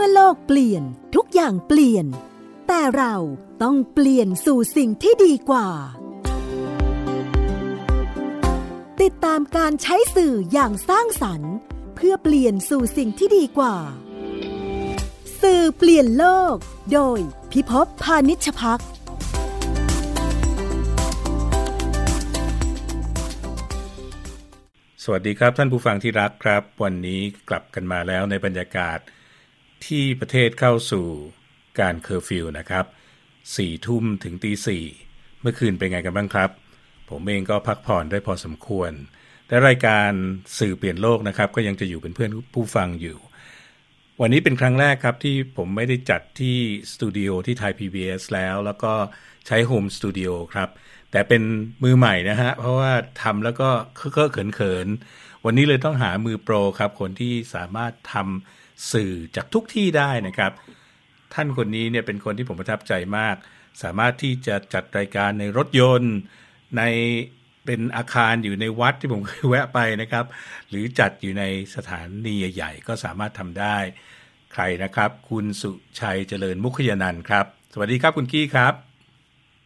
มื่อโลกเปลี่ยนทุกอย่างเปลี่ยน แต่เราต้องเปลี่ยนสู่สิ่งที่ดีกว่า ติดตามการใช้สื่ออย่างสร้างสรรค์ เพื่อเปลี่ยนสู่สิ่งที่ดีกว่า สื่อเปลี่ยนโลก โดยพิภพพานิชพักสวัสดีครับท่านผู้ฟังที่รักครับ วันนี้กลับกันมาแล้วในบรรยากาศ ที่ประเทศเข้าสู่การเคอร์ฟิวนะครับสี่ทุ่มถึงตีสี่เมื่อคืนเป็นไงกันบ้างครับ ผมเองก็พักผ่อนได้พอสมควรแต่รายการสื่อเปลี่ยนโลกนะครับ ก็ยังจะอยู่เป็นเพื่อนผู้ฟังอยู่ วันนี้เป็นครั้งแรกครับที่ผมไม่ได้จัดที่สตูดิโอที่ไทย PBS แล้ว แล้วก็ใช้ home studioครับ แต่เป็นมือใหม่นะฮะ เพราะว่าทำแล้วก็เคอะเขินๆวันนี้เลยต้องหามือโปรครับ คนที่สามารถทำ สื่อจากทุกที่ได้นะครับ ท่านคนนี้เนี่ยเป็นคนที่ผมประทับใจมาก สามารถที่จะจัดรายการในรถยนต์ในเป็นอาคารอยู่ในวัดที่ผมเคยแวะไปนะครับ หรือจัดอยู่ในสถานีใหญ่ๆก็สามารถทำได้ ใครนะครับ คุณสุชัยเจริญมุขยนันท์ครับ สวัสดีครับคุณกี้ครับ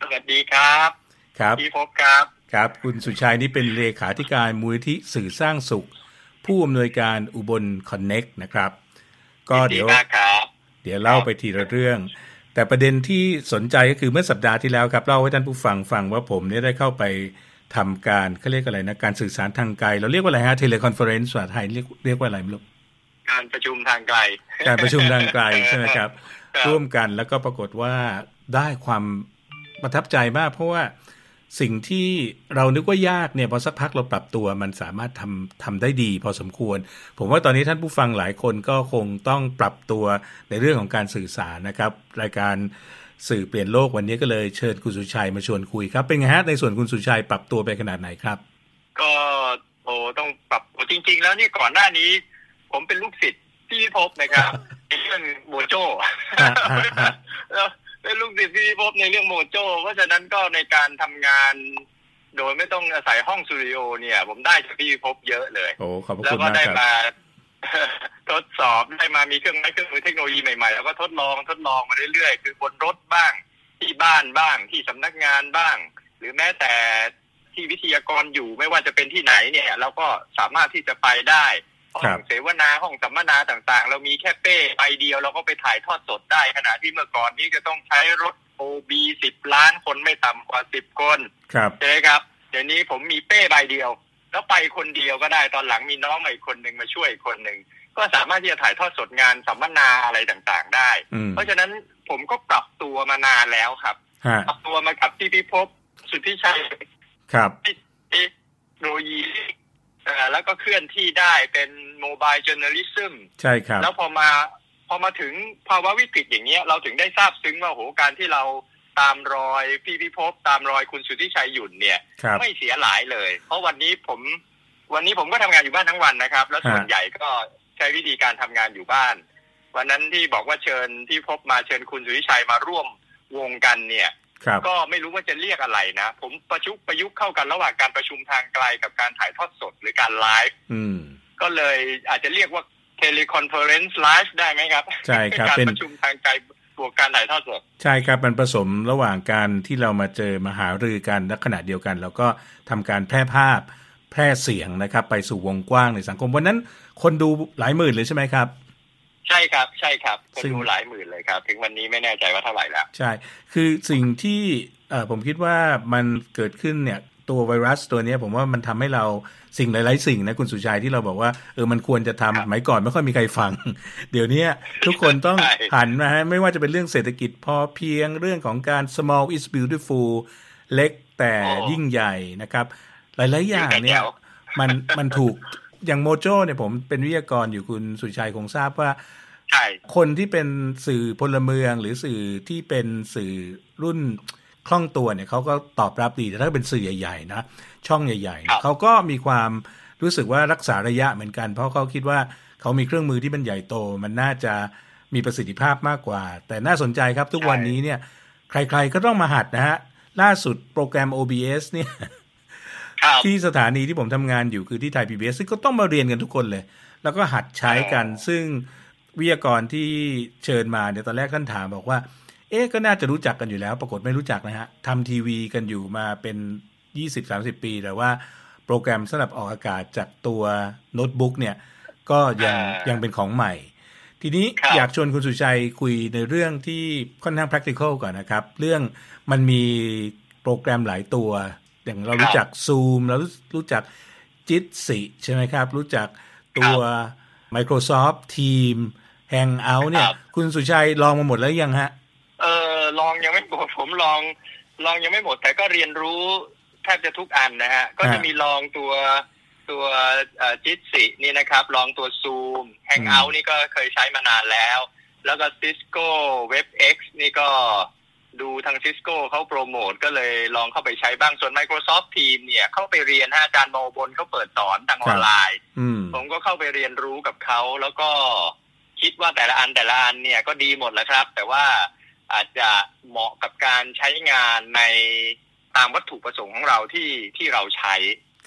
สวัสดีครับครับพี่พบครับครับ คุณสุชัยนี่เป็นเลขาธิการมูลนิธิสื่อสร้างสุข ผู้อำนวยการอุบล Connect นะครับ ก็เดี๋ยวมากครับเดี๋ยวเล่าไปทีละเรื่อง แต่ประเด็นที่สนใจก็คือเมื่อสัปดาห์ที่แล้วครับเล่าให้ท่านผู้ฟังฟังว่าผมเนี่ยได้เข้าไปทำการเขาเรียกอะไรนะการสื่อสารทางไกล เราเรียกว่าอะไรฮะ teleconference ภาษาไทยเรียกเรียกว่าอะไรไม่รู้การประชุมทางไกล การประชุมทางไกลใช่ไหมครับครับร่วมกันแล้วก็ปรากฏว่าได้ความประทับใจมาก เพราะว่า สิ่งที่เรานึกว่ายากเนี่ยพอสักพักเราปรับตัวมันสามารถทำทำได้ดี พอสมควร ผมว่าตอนนี้ท่านผู้ฟังหลายคนก็คงต้องปรับตัวในเรื่องของการสื่อสารนะครับ รายการสื่อเปลี่ยนโลกวันนี้ก็เลยเชิญคุณสุชัยมาชวนคุยครับเป็นไงฮะในส่วนคุณสุชัยปรับตัวไปขนาดไหนครับ ก็โอ้ต้องปรับจริง ๆ แล้วนี่ก่อนหน้านี้ ผมเป็นลูกศิษย์พี่พิภพนะครับในเรื่องโมโจ ฮะฮะฮะแล้วเป็นลูกศิษย์พี่พิภพในเรื่องโมโจเพราะฉะนั้นก็ในการทำงาน โดยไม่ต้องอาศัยห้องสตูดิโอเนี่ย ผมได้จากพี่พิภพเยอะเลยโอ้ขอบพระแล้วคุณก็มากได้ครับมาทดสอบได้มามีเครื่องไม้เครื่องมือเทคโนโลยีใหม่ๆ แล้วก็ทดลองทดลองมาเรื่อยๆ คือบนรถบ้าง ที่บ้านบ้างที่สำนักงานบ้าง หรือแม้แต่ที่วิทยากรอยู่ไม่ว่าจะเป็นที่ไหนเนี่ย เราก็สามารถที่จะไปได้ ห้อครังบเสวนาห้องสัมมนาต่างๆ เรามีแค่เป้ใบเดียวเราก็ไปถ่ายทอดสดได้ขณะที่เมื่อก่อนนี้จะต้องใช้รถโอบีสิบล้านคนไม่ต่ำกว่าสิบคนครับใช่ไหมครับ เดี๋ยวนี้ผมมีเป้ใบเดียว แล้วไปคนเดียวก็ได้ตอนหลังมีน้องใหม่คนหนึ่งมาช่วยอีกคนหนึ่งก็สามารถที่จะถ่ายทอดสดงานสัมมนาอะไรต่างๆ ได้อืมเพราะฉะนั้นผมก็ปรับตัวมานานแล้วครับฮะปรับตัวมากับที่พิภพสุทธิชัยครับเทคโนโลยีเอ่อ แล้วก็เคลื่อนที่ได้เป็นโมบาย j o u r n a l i s m ใช่ครับ แล้วพอมาพอมาถึงภาวะวิกฤตอย่างเงี้ย เราถึงได้ทราบซึ้งว่าโหการที่เราตามรอยพี่พิภพตามรอยคุณสุทธิชัยหยุ่นเนี่ยครับไม่เสียหลายเลย เพราะวันนี้ผมวันนี้ผมก็ทำงานอยู่บ้านทั้งวันนะครับ แล้วส่วนฮะใหญ่ก็ใช้วิธีการทำงานอยู่บ้าน วันนั้นที่บอกว่าเชิญที่พบมาเชิญคุณสุทธิชัยมาร่วมวงกันเนี่ยครับ ก็ไม่รู้ว่าจะเรียกอะไรนะ ผมประยุกต์ประยุกต์เข้ากันระหว่างการประชุมทางไกลกับการถ่ายทอดสดหรือการไลฟ์อืมก็เลยอาจจะเรียกว่า teleconference live ได้ไหมครับ ใช่ครับการเป็นประชุมทางไกลบวกการถ่ายทอดสดใช่ครับมันผสมระหว่างการที่เรามาเจอมาหารือกันและขณะเดียวกัน แล้วก็ทำการแพร่ภาพแพร่เสียงนะครับ ไปสู่วงกว้างในสังคมวันนั้น คนดูหลายหมื่นเลยใช่ไหมครับ ใช่ครับใช่ครับคนซึ่งดูหลายหมื่นเลยครับ ถึงวันนี้ไม่แน่ใจว่าเท่าไหร่แล้ว ใช่ คือสิ่งที่เอ่อผมคิดว่ามันเกิดขึ้นเนี่ยตัวไวรัสตัวเนี้ยผมว่ามันทำให้เราสิ่งหลาย ๆ สิ่งนะคุณสุชัยที่เราบอกว่าเออมันควรจะทำครับสมัยก่อนไม่ค่อยมีใครฟัง เดี๋ยวเนี้ยทุกคนต้องใช่หันมาฮะไม่ว่าจะเป็นเรื่องเศรษฐกิจพอเพียงเรื่องของการ small is beautiful เล็กแต่ยิ่งใหญ่นะครับ หลาย ๆ อย่างเนี่ยจ๋วมันมันถูก อย่างโมโจเนี่ยผมเป็นวิทยากรอยู่คุณสุชัยคงทราบว่าใช่คนที่เป็นสื่อพลเมืองหรือสื่อที่เป็นสื่อรุ่นคล่องตัวเนี่ยเขาก็ตอบรับดีแต่ถ้าเป็นสื่อใหญ่ๆนะช่องใหญ่ๆเนี่ยเขาก็มีความรู้สึกว่ารักษาระยะเหมือนกัน เพราะเขาคิดว่าเขามีเครื่องมือที่มันใหญ่โต มันน่าจะมีประสิทธิภาพมากกว่า แต่น่าสนใจครับทุกวันนี้เนี่ย ใครๆก็ต้องมาหัดนะฮะล่าสุดโปรแกรม OBS เนี่ยครับ ที่สถานีที่ผมทำงานอยู่คือที่ไทย PBS ซึ่งก็ต้องมาเรียนกันทุกคนเลย แล้วก็หัดใช้กันอ๋อซึ่งวิทยากรที่เชิญมาเนี่ยตอนแรกท่านถามบอกว่า เอ๊ะก็น่าจะรู้จักกันอยู่แล้ว ปรากฏไม่รู้จักนะฮะทำทีวีกันอยู่มาเป็น20-30ปี แต่ว่าโปรแกรมสำหรับออกอากาศจากตัวโน้ตบุ๊กเนี่ย ก็ยังอ่ายัยังเป็นของใหม่ ทีนี้ครับอยากชวนคุณสุชัยคุยในเรื่องที่ค่อนข้าง practical ก่อนนะครับ เรื่องมันมีโปรแกรมหลายตัว อย่างเรารู้จัก Zoom เรารู้รู้จักจิตสิใช่ไหมครับ รู้จักตัว Microsoft Team Hangout เนี่ยครับคุณสุชัยลองมาหมดแล้วยังฮะ เออลองยังไม่หมดผมลอง ลองยังไม่หมด แต่ก็เรียนรู้แทบจะทุกอันนะฮะ ก็จะมีลองตัวตัวจิตสินี่นะครับ ลองตัว Zoom Hangout นี่ก็เคยใช้มานานแล้ว แล้วก็ Cisco WebEx นี่ก็ ดูทาง Cisco เขาโปรโมทก็เลยลองเข้าไปใช้บ้างส่วน Microsoft Team เนี่ยเข้าไปเรียนฮะอาจารย์โมบนเขาเปิดสอนทางออนไลน์อืมผมก็เข้าไปเรียนรู้กับเขาแล้วก็คิดว่าแต่ละอันแต่ละอันเนี่ยก็ดีหมดแล้วครับ แต่ว่าอาจจะเหมาะกับการใช้งานในตามวัตถุประสงค์ของเราที่ที่เราใช้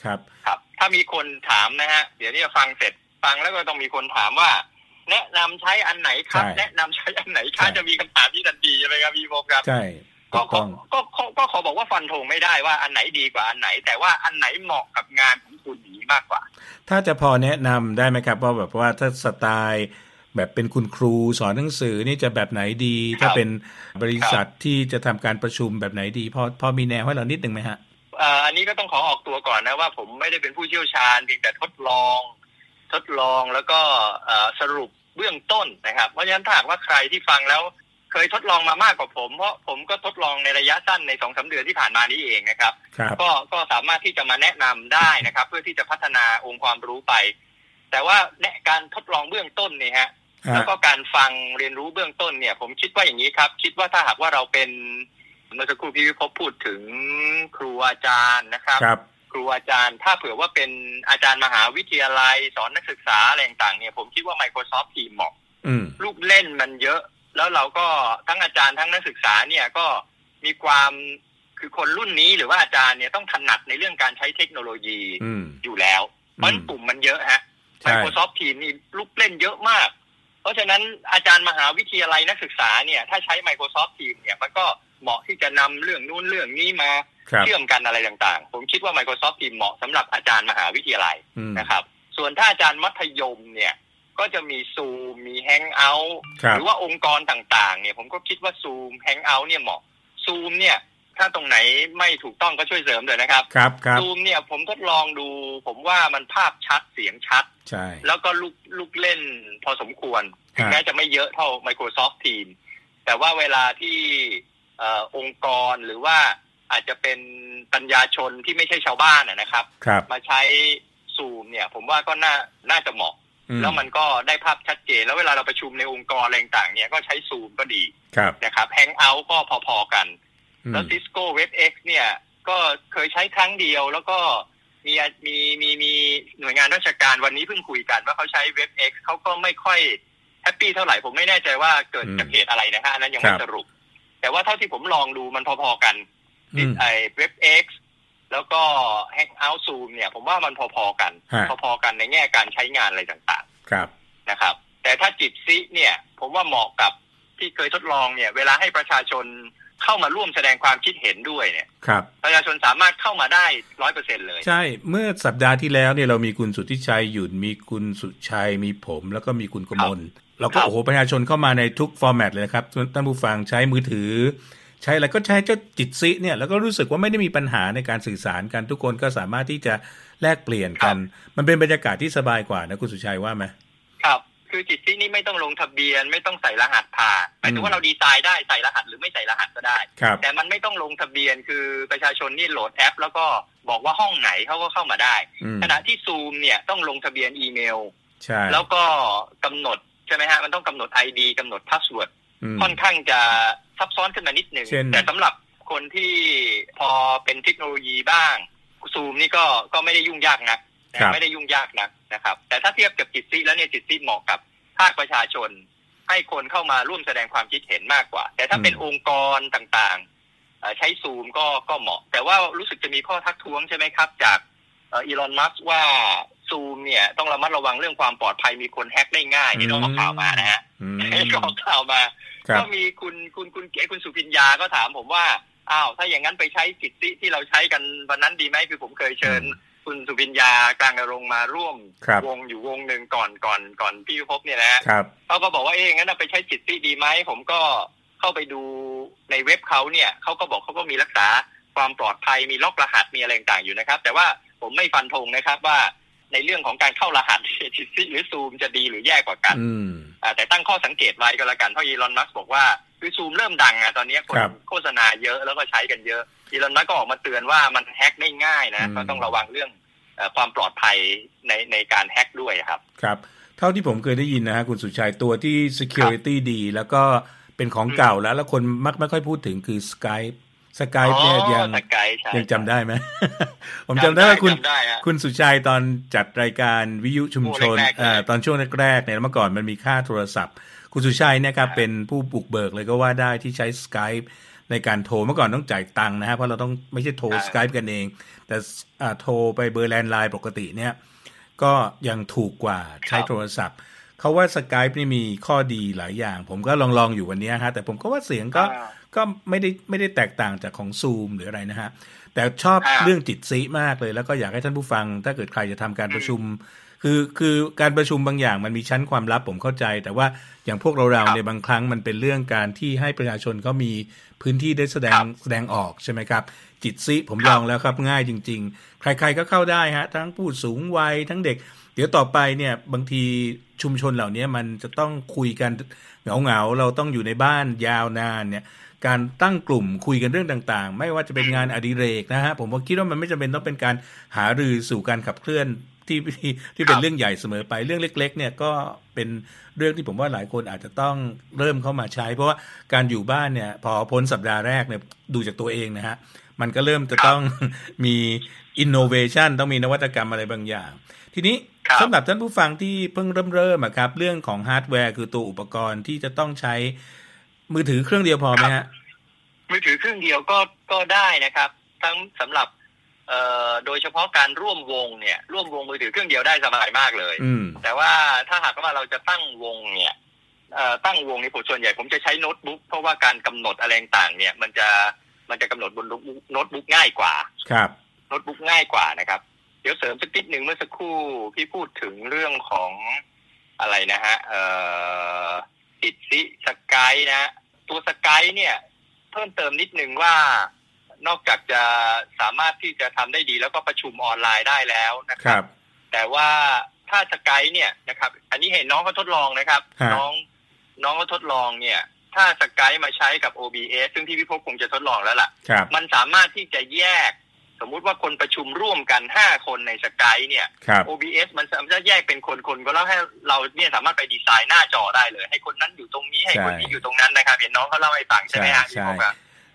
ครับ ครับ ถ้ามีคนถามนะฮะ เดี๋ยวนี้ฟังเสร็จฟังแล้วก็ต้องมีคนถามว่า แนะนำใช้อันไหนครับใช่แนะนำใช้อันไหนครับใช่จะมีคำถามที่ทันทีใช่ไหมครับพี่พบครับใช่ถูก็กขอต้องก็ก็ก็ขอบอกว่าฟันธงไม่ได้ว่าอันไหนดีกว่าอันไหน แต่ว่าอันไหนเหมาะกับงานของคุณนี้มากกว่า ถ้าจะพอแนะนำได้ไหมครับว่าแบบว่าถ้าสไตล์แบบเป็นคุณครูสอนหนังสือนี่จะแบบไหนดีครับถ้าเป็นบริษัทที่จะทำการประชุมแบบไหนดีพอพอมีแนวให้เรานิดนึงไหมฮะเอ่ออันนี้ก็ต้องขอออกตัวก่อนนะว่าผมไม่ได้เป็นผู้เชี่ยวชาญเพียงแต่ทดลอง ทดลองแล้วก็เอ่อส รุปเบื้องต้นนะครับ เพราะฉะนั้นถ้าหากว่าใครที่ฟังแล้วเคยทดลองมามากกว่าผม เพราะผมก็ทดลองในระยะสั้นในสองสาเดือนที่ผ่านมานี้เองนะครับครับก็ก็สามารถที่จะมาแนะนำได้นะครับ เพื่อที่จะพัฒนาองค์ความรู้ไป แต่ว่าแนะการทดลองเบื้องต้นเนี่ยฮะแล้วก็การฟังเรียนรู้เบื้องต้นเนี่ย ผมคิดว่าอย่างนี้ครับ คิดว่าถ้าหากว่าเราเป็นเมื่อสักครู่พี่วิภพพูดถึงครูอาจารย์นะครับครับค รูอาจารย์ ถ้าเผื่อว่าเป็นอาจารย์มหาวิทยาลัย สอนนักศึกษาอะไรต่างๆเนี่ย ผมคิดว่า Microsoft Teams เหมาะอืมลูกเล่นมันเยอะ แล้วเราก็ทั้งอาจารย์ทั้งนักศึกษาเนี่ยก็มีความคือคนรุ่นนี้หรือว่าอาจารย์เนี่ยต้องถนัดในเรื่องการใช้เทคโนโลยีอืมอยู่แล้วเพราะฉะนั้นอืมปุ่มมันเยอะฮะใช่ Microsoft Teams นี่ลูกเล่นเยอะมาก เพราะฉะนั้นอาจารย์มหาวิทยาลัยนักศึกษาเนี่ย ถ้าใช้ Microsoft Teams เนี่ยมันก็ เหมาะที่จะนำเรื่องนู้นเรื่องนี้มาครับเชื่อมกันอะไรต่างๆ ผมคิดว่า Microsoft Teams เหมาะสำหรับอาจารย์มหาวิทยาลัยอืมนะครับ ส่วนถ้าอาจารย์มัธยมเนี่ยก็จะมี Zoom มี Hangout ครับหรือว่าองค์กรต่างๆ เนี่ยผมก็คิดว่า Zoom Hangout เนี่ยเหมาะ Zoom เนี่ยถ้าตรงไหนไม่ถูกต้องก็ช่วยเสริมเลยนะครับ ครับครับ Zoom เนี่ยผมทดลองดู ผมว่ามันภาพชัดเสียงชัด ใช่ แล้วก็ลูกลูกเล่นพอสมควร ถึงฮะแม้จะไม่เยอะเท่า Microsoft Teams แต่ว่าเวลาที่เอ่อองค์กรหรือว่าอาจจะเป็นปัญญาชนที่ไม่ใช่ชาวบ้านนะนะครับครับมาใช้ Zoom เนี่ย ผมว่าก็น่าน่าจะเหมาะอืแล้วมันก็ได้ภาพชัดเจน แล้วเวลาเราประชุมในองค์กรอะไรต่างๆเนี่ยก็ใช้ Zoom ก็ดีครับนะครับ Hangout ก็พอๆกันอืมแล้ว Cisco WebEx เนี่ย ก็เคยใช้ครั้งเดียวแล้วก็มีมีมีมีหน่วยงานราชการวันนี้เพิ่งคุยกันว่าเขาใช้ WebEx เขาก็ไม่ค่อยแฮปปี้เท่าไหร่ ผมไม่แน่ใจว่าเกิดจากเหตุอะไรนะฮะอันนั้นยังไม่สรุป แต่ว่าเท่าที่ผมลองดูมันพอๆกันอืมไอ้ WebEx แล้วก็ Hangout Zoom เนี่ย ผมว่ามันพอๆกันฮะพอๆกันในแง่การใช้งานอะไรต่างครับๆนะครับ แต่ถ้าจิตซิเนี่ย ผมว่าเหมาะกับที่เคยทดลองเนี่ย เวลาให้ประชาชนเข้ามาร่วมแสดงความคิดเห็นด้วยเนี่ยครับประชาชนสามารถเข้ามาได้ร้อยเปอร์เซ็นเลย ใช่ เมื่อสัปดาห์ที่แล้วเนี่ยเรามีคุณสุทธิชัยหยุ่นมีคุณสุชัยมีผม แล้วก็มีคุณกมล เราก็ครับโอ้โหประชาชนเข้ามาในทุกฟอร์แมตเลยนะครับท่านผู้ฟังใช้มือถือ ใช้อะไรก็ใช้เจ้าจิตซิเนี่ยแล้วก็รู้สึกว่าไม่ได้มีปัญหาในการสื่อสารกันทุกคนก็สามารถที่จะแลกเปลี่ยนกัน มันเป็นบรรยากาศที่สบายกว่านะคุณสุชัยว่าไหมครับ คือ Jitsi นี่ไม่ต้องลงทะเบียน ไม่ต้องใส่รหัสผ่านหมายถึงว่าเราดีไซน์ได้ใส่รหัสหรือไม่ใส่รหัสก็ได้ครับแต่มันไม่ต้องลงทะเบียนคือประชาชนนี่โหลดแอป แล้วก็บอกว่าห้องไหนเขาก็เข้ามาได้อืมขณะที่ซูมเนี่ยต้องลงทะเบียนอีเมลใช่แล้วก็กำหนด ใช่ไหมฮะมันต้องกำหนด ID กำหนด password อืมค่อนข้างจะซับซ้อนขึ้นมานิดหนึ่งเช่นแต่สำหรับคนที่พอเป็นเทคโนโลยีบ้างซูมนี่ก็ก็ไม่ได้ยุ่งยากนักนะไม่ได้ยุ่งยากนักนะครับ แต่ถ้าเทียบกับจิตซิแล้วเนี่ยจิตซิเหมาะกับภาคประชาชน ให้คนเข้ามาร่วมแสดงความคิดเห็นมากกว่า แต่ถ้าเป็นองค์กรต่างๆเอ่อใช้ซูมก็ก็เหมาะ แต่ว่ารู้สึกจะมีข้อทักท้วงใช่ไหมครับ จากอีลอนมัสว่า ซูมเนี่ย ต้องระมัดระวังเรื่องความปลอดภัยมีคนแฮ็กได้ง่ายนี่ต้องเอาข่าวมานะฮะอืมก็เอาข่าวมาครัก็บมีคุณคุณคุณเก๋คุณสุพิญญาก็ถามผมว่าอ้าวถ้าอย่างนั้นไปใช้สิทธิที่เราใช้กันวันนั้นดีไหมคือผมเคยเชิญ คุณสุพิญญากลางนรงค์มาร่วมครับวงอยู่วงหนึ่งก่อนก่อนก่อนพี่พิภพเนี่ยนะฮะครับเขาก็บอกว่าเอ๊ะงั้นเราไปใช้สิทธิดีไหมผมก็เข้าไปดูในเว็บเขาเนี่ยเขาก็บอกเขาก็มีรักษาความปลอดภัยมีล็อกรหัสมีอะไรต่างๆอยู่นะครับ แต่ว่าผมไม่ฟันธงนะครับว่า ในเรื่องของการเข้ารหัสสิทธิหรือซูมจะดีหรือแย่กว่ากันอืมอ่าแต่ตั้งข้อสังเกตไว้ก็แล้วกันเพราะอีลอนมัสบอกว่าคือซูมเริ่มดังอะตอนนี้คนครับโฆษณาเยอะแล้วก็ใช้กันเยอะอีลอนมัสก็ออกมาเตือนว่ามันแฮ็กได้ง่ายนะอืมก็ต้องระวังเรื่องเอ่อความปลอดภัยในในการแฮ็กด้วยครับ ครับเท่าที่ผมเคยได้ยินนะฮะคุณสุชัยตัวที่ security ดี แล้วก็เป็นของเก่าแล้ว แล้วคนมักไม่ค่อยพูดถึงคือ Skype Skype เนี่ยยังสกายใช่ยังจำได้ไหมผมจำได้ว่าคุณจำได้ฮะคุณสุชัยตอนจัดรายการวิทยุชุมชนโอ้แรกๆเลยเอ่อตอนช่วงแรกๆเนี่ยเมื่อก่อนมันมีค่าโทรศัพท์ คุณสุชัยเนี่ยครับเป็นผู้บุกเบิกเลยก็ว่าได้ที่ใช้ Skype ในการโทรเมื่อก่อนต้องจ่ายตังค์นะฮะเพราะเราต้องไม่ใช่โทร Skype กันเอง แต่อ่าโทรไปเบอร์ landline ปกติเนี่ยก็ยังถูกกว่าใช้โทรศัพท์เขาว่า Skype นี่มีข้อดีหลายอย่าง ผมก็ลองลองๆอยู่วันนี้ฮะแต่ผมก็ว่าเสียงก็อ่า ก็ไม่ได้ไม่ได้แตกต่างจากของซูมหรืออะไรนะฮะ แต่ชอบอ่าเรื่องจิตซีมากเลย แล้วก็อยากให้ท่านผู้ฟัง ถ้าเกิดใครจะทำการประชุม คือคือการประชุมบางอย่างมันมีชั้นความลับผมเข้าใจ แต่ว่าอย่างพวกเราเราๆเนี่ยบางครั้งมันเป็นเรื่องการที่ให้ประชาชนเขามีพื้นที่ได้แสดงแสดงออกใช่ไหมครับ จิตซีผมลองแล้วครับง่ายจริง ๆ ใคร ๆก็เข้าได้ฮะ ทั้งผู้สูงวัยทั้งเด็กเดี๋ยวต่อไปเนี่ยบางทีชุมชนเหล่านี้มันจะต้องคุยกันเหงาๆเราต้องอยู่ในบ้านยาวนานเนี่ย การตั้งกลุ่มคุยกันเรื่องต่างๆ ไม่ว่าจะเป็นงานอดิเรกนะฮะผมว่าคิดว่ามันไม่จำเป็นต้องเป็นการหารือสู่การขับเคลื่อนที่ที่ที่เป็นเรื่องใหญ่เสมอไปเรื่องเล็ก ๆ เนี่ยก็เป็นเรื่องที่ผมว่าหลายคนอาจจะต้องเริ่มเข้ามาใช้ เพราะว่าการอยู่บ้านเนี่ย พอพ้นสัปดาห์แรกเนี่ยดูจากตัวเองนะฮะมันก็เริ่มจะต้องมีอินโนเวชันต้องมีนวัตกรรมอะไรบางอย่าง ทีนี้ครับสำหรับท่านผู้ฟังที่เพิ่งเริ่มเริ่มๆอะครับ เรื่องของฮาร์ดแวร์คือตัวอุปกรณ์ที่จะต้องใช้ มือถือเครื่องเดียวพอไหมฮะมือถือเครื่องเดียวก็ก็ได้นะครับ ทั้งสำหรับ เอ่อโดยเฉพาะการร่วมวงเนี่ย ร่วมวงมือถือเครื่องเดียวได้สบายมากเลย อืมแต่ว่าถ้าหากว่าเราจะตั้งวงเนี่ยเอ่อตั้งวงนี่ผมส่วนใหญ่ผมจะใช้โน้ตบุ๊กเพราะว่าการกำหนดอะไรต่างๆเนี่ย มันจะมันจะกำหนดบนโน้ตบุ๊กโน้ตบุ๊กง่ายกว่า ครับโน้ตบุ๊กง่ายกว่านะครับ เดี๋ยวเสริมสักนิดหนึ่งเมื่อสักครู่พี่พูดถึงเรื่องของอะไรนะฮะเอ่อ ติดซิสกายนะ ตัวสกายเนี่ย เพิ่มเติมนิดนึงว่านอกจากจะสามารถที่จะทำได้ดีแล้วก็ประชุมออนไลน์ได้แล้วนะคครับรับ แต่ว่าถ้าสกายเนี่ยนะครับ อันนี้เห็นน้องเขาทดลองนะครับฮะน้องน้องเขาทดลองเนี่ย ถ้าสกายมาใช้กับ OBS ซึ่งที่พี่พบคงจะทดลองแล้วล่ะครับมันสามารถที่จะแยก สมมุติว่าคนประชุมร่วมกันห้าคนในสกายเนี่ยครับ OBS มันสามารถจะแยกเป็นคนๆก็แล้วให้เราเนี่ยสามารถไปดีไซน์หน้าจอได้เลย ให้คนนั้นอยู่ตรงนี้ให้คนนี้ใช่อยู่ตรงนั้นนะครับเห็นน้องเขาเล่าให้ฟังใช่ไหมฮะใช่พี่พบอะ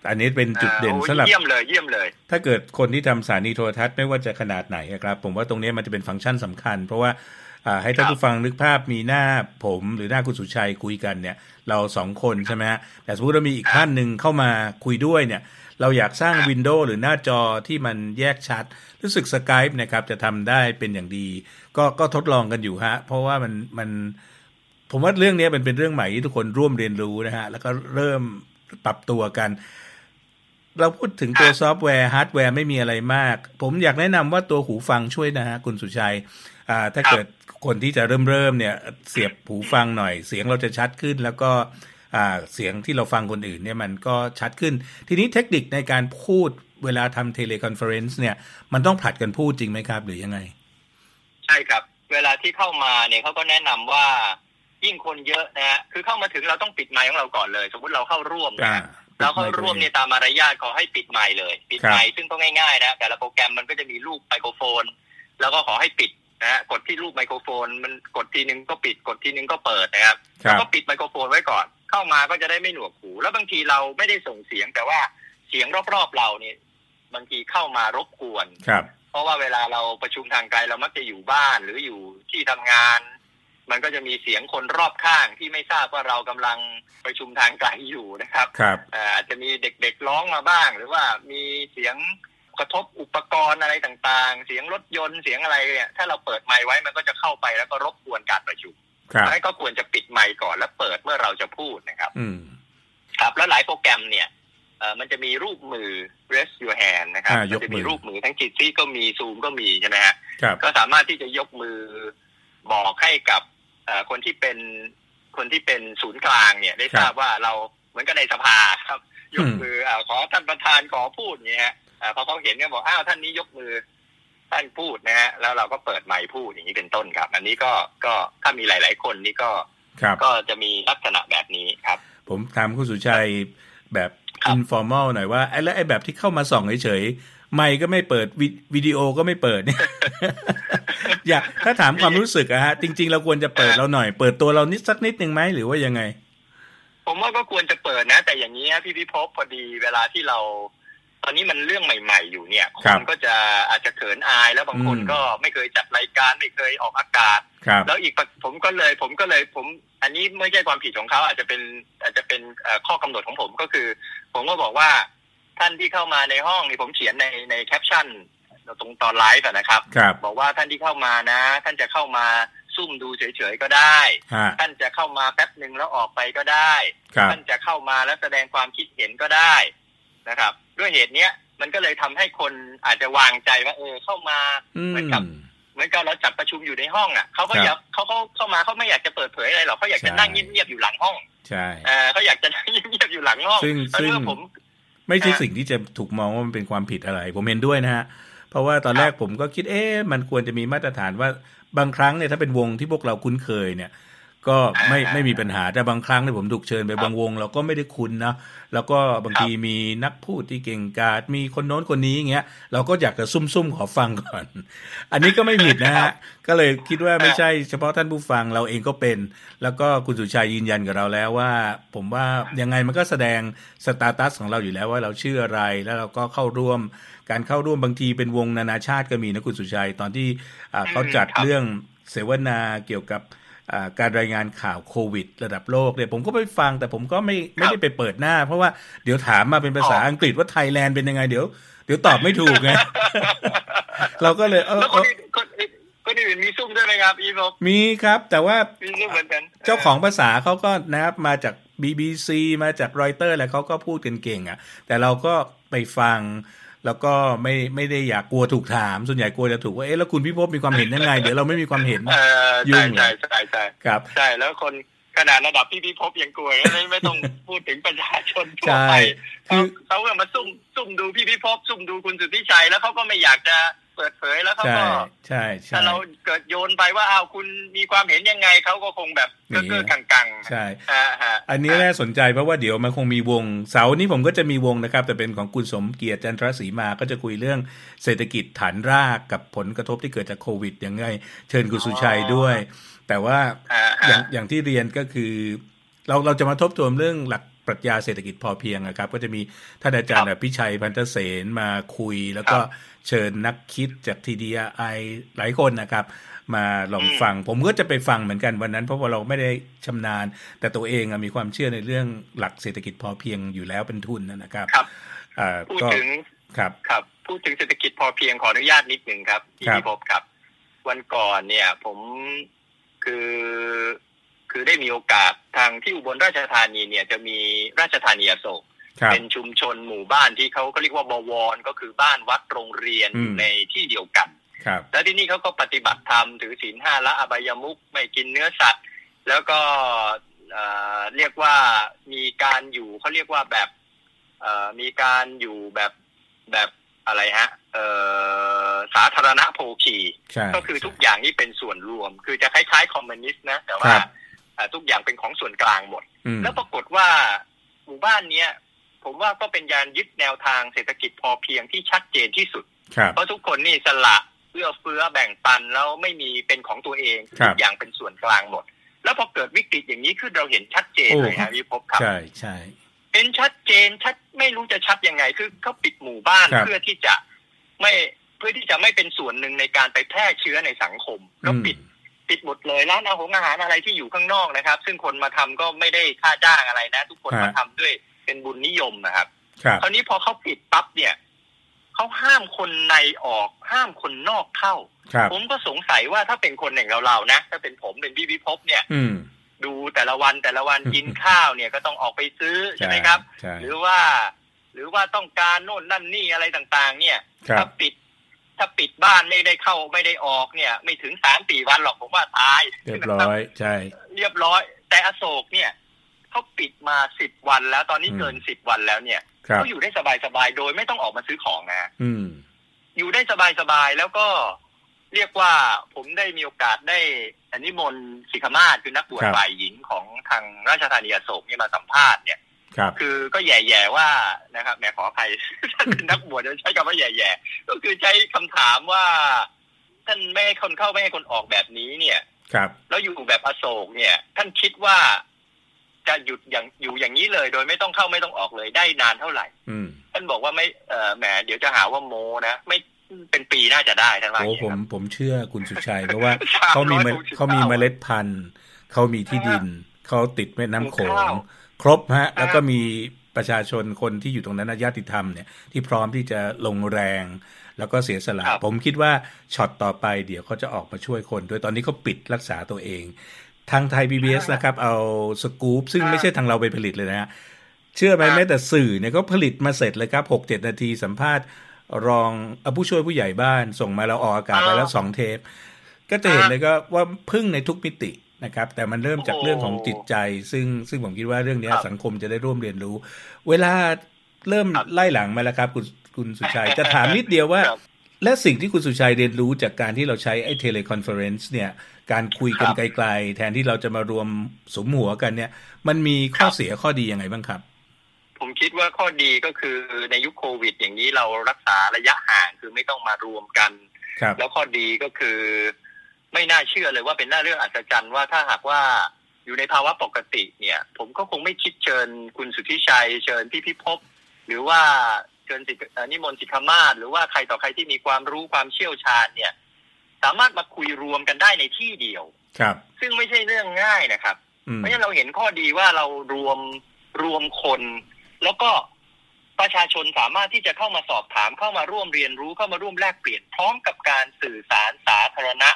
อันนี้เป็นจุดเด่นอ่าโอ้สำหรับเยี่ยมเลยเยี่ยมเลย ถ้าเกิดคนที่ทำสถานีโทรทัศน์ไม่ว่าจะขนาดไหนอะครับ ผมว่าตรงนี้มันจะเป็นฟังก์ชันสำคัญ เพราะว่าอ่าให้ท่านครับผู้ฟังนึกภาพมีหน้าผมหรือหน้าคุณสุชัยคุยกันเนี่ย เราสองคนใช่ไหมฮะแต่สมมติเรามีอีกท่านหนึ่งเข้ามาคุยด้วยเนี่ย เราอยากสร้าง window หรือหน้าจอที่มันแยกชัด รู้สึก Skype นะครับจะทำได้เป็นอย่างดี ก็ก็ทดลองกันอยู่ฮะ เพราะว่ามันมัน ผมว่าเรื่องนี้เป็นเป็นเรื่องใหม่ที่ทุกคนร่วมเรียนรู้นะฮะ แล้วก็เริ่มปรับตัวกันเราพูดถึงตัวซอฟต์แวร์ฮาร์ดแวร์ไม่มีอะไรมาก ผมอยากแนะนำว่าตัวหูฟังช่วยนะฮะคุณสุชัยอ่าถ้าครับเกิดคนที่จะเริ่มเริ่มเนี่ย เสียบหูฟังหน่อย เสียงเราจะชัดขึ้น แล้วก็อ่า เสียงที่เราฟังคนอื่นเนี่ยมันก็ชัดขึ้น ทีนี้เทคนิคในการพูดเวลาทำ teleconference เนี่ยมันต้องผลัดกันพูดจริงไหมครับ หรือยังไง ใช่ครับ เวลาที่เข้ามาเนี่ยเขาก็แนะนำว่ายิ่งคนเยอะนะฮะคือเข้ามาถึงเราต้องปิดไมค์ของเราก่อนเลย สมมติเราเข้าร่วมนะอ่าฮะเราเข้าร่วมเนี่ยตามมารยาทขอให้ปิดไมค์เลย ปิดไมค์ซึ่งก็ง่ายๆนะแต่ละโปรแกรมมันก็จะมีรูปไมโครโฟน แล้วก็ขอให้ปิดนะฮะกดที่รูปไมโครโฟน มันกดทีนึงก็ปิดกดทีนึงก็เปิดนะครับครัแล้วบก็ปิดไมโครโฟนไว้ก่อน เข้ามาก็จะได้ไม่หนวกหู แล้วบางทีเราไม่ได้ส่งเสียงแต่ว่าเสียงรอบๆเราเนี่ยบางทีเข้ามารบกวนครับ เพราะว่าเวลาเราประชุมทางไกลเรามักจะอยู่บ้านหรืออยู่ที่ทำงาน มันก็จะมีเสียงคนรอบข้างที่ไม่ทราบว่าเรากำลังประชุมทางไกลอยู่นะครับครับเอ่ออาจจะมีเด็กๆร้องมาบ้าง หรือว่ามีเสียงคกระทบอุปกรณ์อะไรต่างๆ เสียงรถยนต์เสียงอะไรเนี่ยถ้าเราเปิดไมค์ไว้มันก็จะเข้าไปแล้วก็รบกวนการประชุม ครับดังนั้นก็ควรจะปิดไมค์ก่อนแล้วเปิดเมื่อเราจะพูดนะครับ อืมครับแล้วหลายโปรแกรมเนี่ยเอ่อมันจะมีรูปมือ raise your hand นะครับอ่ายกมือจะมีรูปมือทั้งจิตซี่ก็มีซูมก็มีใช่ไหมฮะครับก็สามารถที่จะยกมือบอกให้กับเอ่อคนที่เป็นคนที่เป็นศูนย์กลางเนี่ย ได้ทราบว่าเราเหมือนกันในสภาครับ ยกมืออ่าขอท่านประธานขอพูดเนี่ยฮะอ่าพอเขาเห็นก็บอกอ้าวท่านนี้ยกมือ ท่านพูดนะฮะแล้วเราก็เปิดไมค์พูดอย่างนี้เป็นต้นครับ อันนี้ก็ก็ถ้ามีหลาย ๆ คนนี่ก็ครับก็จะมีลักษณะแบบนี้ครับ ผมถามคุณสุชัยแบบครับ informal หน่อยว่าไอ้แล้วไอ้แบบที่เข้ามาส่องเฉยๆไม่ก็ไม่เปิดวิวิดีโอก็ไม่เปิดเนี่ยอยากถ้าถามความรู้สึกอะฮะ จริง ๆ เราควรจะเปิดเราหน่อย เปิดตัวเรานิดสักนิดหนึ่งไหมหรือว่ายังไง ผมว่าก็ควรจะเปิดนะ แต่อย่างนี้ฮะพี่พิภพพอดีเวลาที่เรา ตอนนี้มันเรื่องใหม่ ๆ อยู่เนี่ยคครับนก็จะอาจจะเขินอายแล้วบางคนอืมก็ไม่เคยจัดรายการไม่เคยออกอากาศครับแล้วอีกประผมก็เลยผมก็เลยผม อันนี้ไม่ใช่ความผิดของเขาอาจจะเป็นอาจจะเป็นเอ่อข้อกำหนดของผมก็คือ ผมก็บอกว่าท่านที่เข้ามาในห้องนี่ผมเขียนในในแคปชั่นตรงตอนไลฟ์อะนะครับครับบอกว่าท่านที่เข้ามานะ ท่านจะเข้ามาซุ่มดูเฉยๆก็ได้ฮะท่านจะเข้ามาแป๊บหนึ่งแล้วออกไปก็ได้ครับท่านจะเข้ามาแล้วแสดงความคิดเห็นก็ได้นะครับ ด้วยเหตุเนี้ยมันก็เลยทำให้คนอาจจะวางใจว่าเออเข้ามาอืมเหมือนกับเหมือนกับเราจัดประชุมอยู่ในห้องอะเขาก็ครับอยากเขาเขาเข้ามาเขาไม่อยากจะเปิดเผยอะไรหรอกเขาอยากจะใช่นั่งเงียบๆอยู่หลังห้องใช่เออเขาอยากจะนั่งเงียบๆอยู่หลังห้องซึ่งแล้วซึ่งเมื่อผม ไม่ใช่ฮะสิ่งที่จะถูกมองว่ามันเป็นความผิดอะไร ผมเห็นด้วยนะฮะเพราะว่าตอนแรกผมก็คิดเอ๊ะมันควรจะมีมาตรฐานว่าบางครั้งเนี่ยถ้าเป็นวงที่พวกเราคุ้นเคยเนี่ย ก็ไม่อ่าไม่มีปัญหาแต่บางครั้งเนี่ยผมถูกเชิญไปครับบางวง เราก็ไม่ได้คุ้นนะแล้วก็บางครับทีมีนักพูดที่เก่งกาจมีคนโน้นคนนี้อย่างเงี้ยเราก็อยากจะซุ่มๆขอฟังก่อน อันนี้ก็ไม่ผิดนะครัฮะบก็เลยคิดว่าไม่ใช่เฉพาะท่านผู้ฟังเราเองก็เป็น แล้วก็คุณสุชัยยืนยันกับเราแล้วว่า ผมว่ายังไงมันก็แสดงสตาตัสของเราอยู่แล้วว่าเราชื่ออะไรแล้วเราก็เข้าร่วม การเข้าร่วมบางทีเป็นวงนานาชาติก็มีนะคุณสุชัยตอนที่อ่าเขาจัดครับเรื่องเสวนาเกี่ยวกับอ่า การรายงานข่าวโควิด ระดับโลกเนี่ยผมก็ไปฟังแต่ผมก็ไม่ไม่ได้ไปเปิดหน้า เพราะว่าเดี๋ยวถามมาเป็นภาษาอ๋ออัอังกฤษว่าไทยแลนด์เป็นยังไงเดี๋ยวเดี๋ยวตอบไม่ถูกไงเราก็เลยเออแล้วเอคนออื่นคนอื่นคนอื่นมีซุ่มด้วยไหมครับอีฟบมีครับ แต่ว่ามีซุ่มเหมือนกันเจ้าของภาษาเขาก็นะครับมาจาก BBC มาจากรอยเตอร์อะไรเขาก็พูดกันเก่งอะ แต่เราก็ไปฟัง แล้วก็ไม่ไม่ได้อยากกลัวถูกถาม ส่วนใหญ่กลัวจะถูกว่าเอ๊ะแล้วคุณพี่พบมีความเห็นยังไง เดี๋ยวเราไม่มีความเห็นเออยุ่ใช่งเลยใช่ใช่ใช่ครับใช่แล้วคน ขนาดระดับพี่พิภพยังกลัวไม่ไม่ต้องพูดถึงประชาชนทั่วไปใช่คืเขาอเขาก็มาซุ่มซุ่มดูพี่พิภพซุ่มดูคุณสุทธิชัยแล้วเขาก็ไม่อยากจะเปิดเผยแล้วเขาใช่ก็ใช่ใช่ถ้าเราเกิดโยนไปว่าอ้าวคุณมีความเห็นยังไงเขาก็คงแบบหนีเก้อๆกังๆใช่ฮะฮะอันนี้น่าสนใจเพราะว่าเดี๋ยวมันคงมีวงเสาร์นี้ผมก็จะมีวงนะครับ แต่เป็นของคุณสมเกียรติจันทรศรีมาก็จะคุยเรื่องเศรษฐกิจฐานรากกับผลกระทบที่เกิดจากโควิดยังไง เชิญคุณสุชัยด้วย แต่ว่าฮะอย่างฮะอย่างที่เรียนก็คือ เราเราจะมาทบทวนเรื่องหลักปรัชญาเศรษฐกิจพอเพียงนะครับ ก็จะมีท่านอาจารย์อภิชัยพันธเสนมาคุย แล้วก็เชิญนักคิดจากทีดีไอหลายคนนะครับ มาลองฟัง ผมก็จะไปฟังเหมือนกันวันนั้น เพราะว่าเราไม่ได้ชำนาญ แต่ตัวเองอะมีความเชื่อในเรื่องหลักเศรษฐกิจพอเพียงอยู่แล้วเป็นทุนนะครับครับอ่าพูดก็ถึงครับครับพูดถึงเศรษฐกิจพอเพียงขออนุญาตนิดหนึ่งครับพี่ครับพิภพครับ วันก่อนเนี่ย ผม คือคือได้มีโอกาสทางที่อุบลราชธานีเนี่ยจะมีราชธานีอโศกครับเป็นชุมชนหมู่บ้านที่เขาเขาเรียกว่าบวรก็คือบ้านวัดโรงเรียนอืมอยู่ในที่เดียวกันครับแล้วที่นี่เขาก็ปฏิบัติธรรมถือศีลห้าละอบายมุขไม่กินเนื้อสัตว์ แล้วก็เอ่อเรียกว่ามีการอยู่เขาเรียกว่าแบบเอ่อมีการอยู่แบบแบบ อะไรฮะเอ่อสาธารณโภคีใช่ก็คือทุกอย่างนี่เป็นส่วนรวม คือจะคล้ายๆคอมมิวนิสต์นะ แต่ว่าครับเอ่อทุกอย่างเป็นของส่วนกลางหมดอืมแล้วปรากฏว่าหมู่บ้านเนี้ยผมว่าก็เป็นการยึดแนวทางเศรษฐกิจพอเพียงที่ชัดเจนที่สุดครับเพราะทุกคนนี่สละเอื้อเฟื้อแบ่งปันแล้วไม่มีเป็นของตัวเองครับทุกอย่างเป็นส่วนกลางหมด แล้วพอเกิดวิกฤตอย่างนี้ขึ้นเราเห็นชัดเจนโอ้เลยฮะพี่พบครับใช่ใช่ เป็นชัดเจนชัดไม่รู้จะชัดยังไง คือเขาปิดหมู่บ้านครับเพื่อที่จะไม่เพื่อที่จะไม่เป็นส่วนหนึ่งในการไปแพร่เชื้อในสังคมแล้วปิดปิดหมดเลยร้านอาหารอาหารอะไรที่อยู่ข้างนอกนะครับ ซึ่งคนมาทำก็ไม่ได้ค่าจ้างอะไรนะ ทุกคนฮะมาทำด้วยเป็นบุญนิยมนะครับ ครับ คราวนี้พอเขาปิดปั๊บเนี่ยเขเขาห้ามคนในออก ห้ามคนนอกเข้า ครับ ผมก็สงสัยว่าถ้าเป็นคนอย่างเราๆนะ ถ้าเป็นผมเป็นพี่พิภพเนี่ย อืม ดูแต่ละวันแต่ละวันกินข้าวเนี่ยก็ต้องออกไปซื้อใช่ไหมครับใช่หรือว่า หรือว่าต้องการโน่นนั่นนี่อะไรต่างๆ เนี่ยครัถ้าบปิด ถ้าปิดบ้านไม่ได้เข้าไม่ได้ออกเนี่ย ไม่ถึงสามสี่วันหรอกผมว่าตาย เรียบร้อยใช่ เรียบร้อย แต่อโศกเนี่ยเขาปิดมาสิบวันแล้วตอนนี้อืมเกินสิบวันแล้วเนี่ยครับเขาอยู่ได้สบายๆโดยไม่ต้องออกมาซื้อของนะอืมอยู่ได้สบายๆแล้วก็ เรียกว่าผมได้มีโอกาสได้อันนี้มนต์สิกขมาศคือนักบวชครับฝ่ายหญิงของทางราชธานีอโศกเนี่ยมาสัมภาษณ์เนี่ยครับคือก็แย่ๆว่านะครับแหมขออภัยท่านเป็นนักบวชจะใช้คำว่าแย่ๆก็คือใช้คำถามว่า ท่านไม่ให้คนเข้าไม่ให้คนออกแบบนี้เนี่ย ครับ แล้วอยู่แบบอโศกเนี่ย ท่านคิดว่าจะหยุดอย่างอยู่อย่างนี้เลย โดยไม่ต้องเข้าไม่ต้องออกเลยได้นานเท่าไหร่อืมท่านบอกว่าไม่เออแหมเดี๋ยวจะหาว่าโมนะไม่ เป็นปีน่าจะได้ท่านว่าอโอ้ย่างผนี้มครับผมเชื่อคุณสุชัย เพราะว่าสามเขามีร้อยเมหกสิบเขามีเก้าเมล็ดพันธุ์เขามีที่ดินเขาติดแม่น้ำโขปลูกข้างวครบฮะครับแล้วก็มีประชาชนคนที่อยู่ตรงนั้นนะญาติธรรมเนี่ยที่พร้อมที่จะลงแรง แล้วก็เสียสละครับผมคิดว่าช็อตต่อไปเดี๋ยวเขาจะออกมาช่วยคนด้วยตอนนี้เขาปิดรักษาตัวเอง ทางไทย PBS นะครับ เอาสกู๊ปซึ่งไม่ใช่ทางเราไปผลิตเลยนะฮะเชื่อไหมครับแม้แต่สื่อเนี่ยก็ผลิตมาเสร็จเลยครับหกเจ็ดนาทีสัมภาษณ์ รองเอ่อผู้ช่วยผู้ใหญ่บ้านส่งมาเราออกอากาศไปแล้วสองเทป ก็จะเห็นเลยก็ว่าพึ่งในทุกมิตินะครับ แต่มันเริ่มจากเรื่องของจิตใจ ซึ่งซึ่งผมคิดว่าเรื่องเนี้ยครับสังคมจะได้ร่วมเรียนรู้ เวลาเริ่มครับไล่หลังมาแล้วครับคุณคุณสุชัยจะถามนิดเดียวว่าครับและสิ่งที่คุณสุชัยเรียนรู้จากการที่เราใช้ไอ้ teleconference เนี่ย การคุยกันครับไกลๆ แทนที่เราจะมารวมสมหัวกันเนี่ย มันมีข้อครับเสียข้อดียังไงบ้างครับ ผมคิดว่าข้อดีก็คือในยุคโควิด อย่างนี้เรารักษาระยะห่างคือไม่ต้องมารวมกันครับแล้วข้อดีก็คือ ไม่น่าเชื่อเลยว่าเป็นหน้าเรื่องอัศจรรย์ว่าถ้าหากว่าอยู่ในภาวะปกติเนี่ย ผมก็คงไม่คิดเชิญคุณสุทธิชัย เชิญพี่พิภพหรือว่าเชิญสิทธิ์เอ่อนิมนต์สิทธมาศหรือว่าใครต่อใครที่มีความรู้ความเชี่ยวชาญเนี่ย สามารถมาคุยรวมกันได้ในที่เดียว ครับ ซึ่งไม่ใช่เรื่องง่ายนะครับอืมเพราะฉะนั้นเราเห็นข้อดีว่าเรารวมรวมคน แล้วก็ประชาชนสามารถที่จะเข้ามาสอบถามเข้ามาร่วมเรียนรู้เข้ามาร่วมแลกเปลี่ยนพร้อมกับการสื่อสารสาธารณะ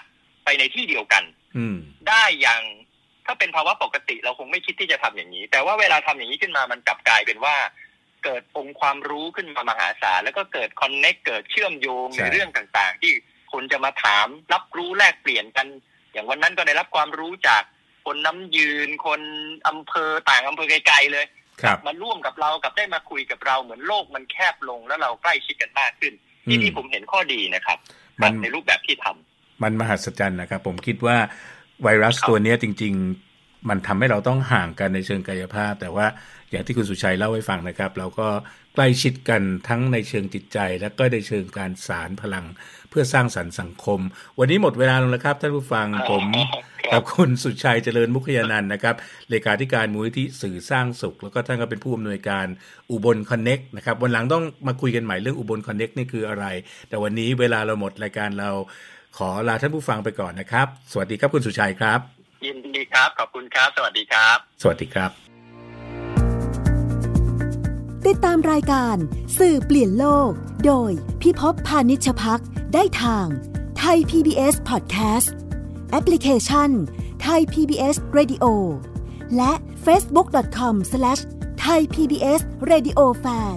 ไปในที่เดียวกัน อืมได้อย่างถ้าเป็นภาวะปกติเราคงไม่คิดที่จะทำอย่างนี้ แต่ว่าเวลาทำอย่างนี้ขึ้นมามันกลับกลายเป็นว่า เกิดองค์ความรู้ขึ้นมามหาศาลแล้วก็เกิดคอนเน็กเกิดเชื่อมโยงใช่ในเรื่องต่างๆ ที่คนจะมาถามรับรู้แลกเปลี่ยนกัน อย่างวันนั้นก็ได้รับความรู้จากคนน้ำยืนคนอำเภอต่างอำเภอไกลๆเลยครับ มาร่วมกับเรากับได้มาคุยกับเราเหมือนโลกมันแคบลงแล้วเราใกล้ชิดกันมากขึ้นที่อืมที่ผมเห็นข้อดีนะครับมันในรูปแบบที่ทำมันมหัศจรรย์นะครับ ผมคิดว่าไวรัสครับตัวเนี้ยจริง ๆ มันทำให้เราต้องห่างกันในเชิงกายภาพ แต่ว่าอย่างที่คุณสุชัยเล่าให้ฟังนะครับ เราก็ใกล้ชิดกันทั้งในเชิงจิตใจ และก็ในเชิงการสารพลัง เพื่อสร้างสรรค์สังคม วันนี้หมดเวลาลงแล้วครับท่านผู้ฟังผมครับ กับคุณสุชัยเจริญมุขยานันท์นะครับเลขาธิการมูลนิธิสื่อสร้างสุข แล้วก็ท่านก็เป็นผู้อำนวยการอุบลคอนเน็กนะครับวันหลังต้องมาคุยกันใหม่เรื่องอุบลคอนเน็กนี่คืออะไร แต่วันนี้เวลาเราหมดรายการเราขอลาท่านผู้ฟังไปก่อนนะครับ สวัสดีครับคุณสุชัยครับ ยินดีครับ ขอบคุณครับ สวัสดีครับ สวัสดีครับ ติดตามรายการสื่อเปลี่ยนโลก โดยพิภพพานิชพักได้ทางไทย PBS Podcast แอปพลิเคชันไทย PBS Radio และ facebook.com/thaipbsradiofan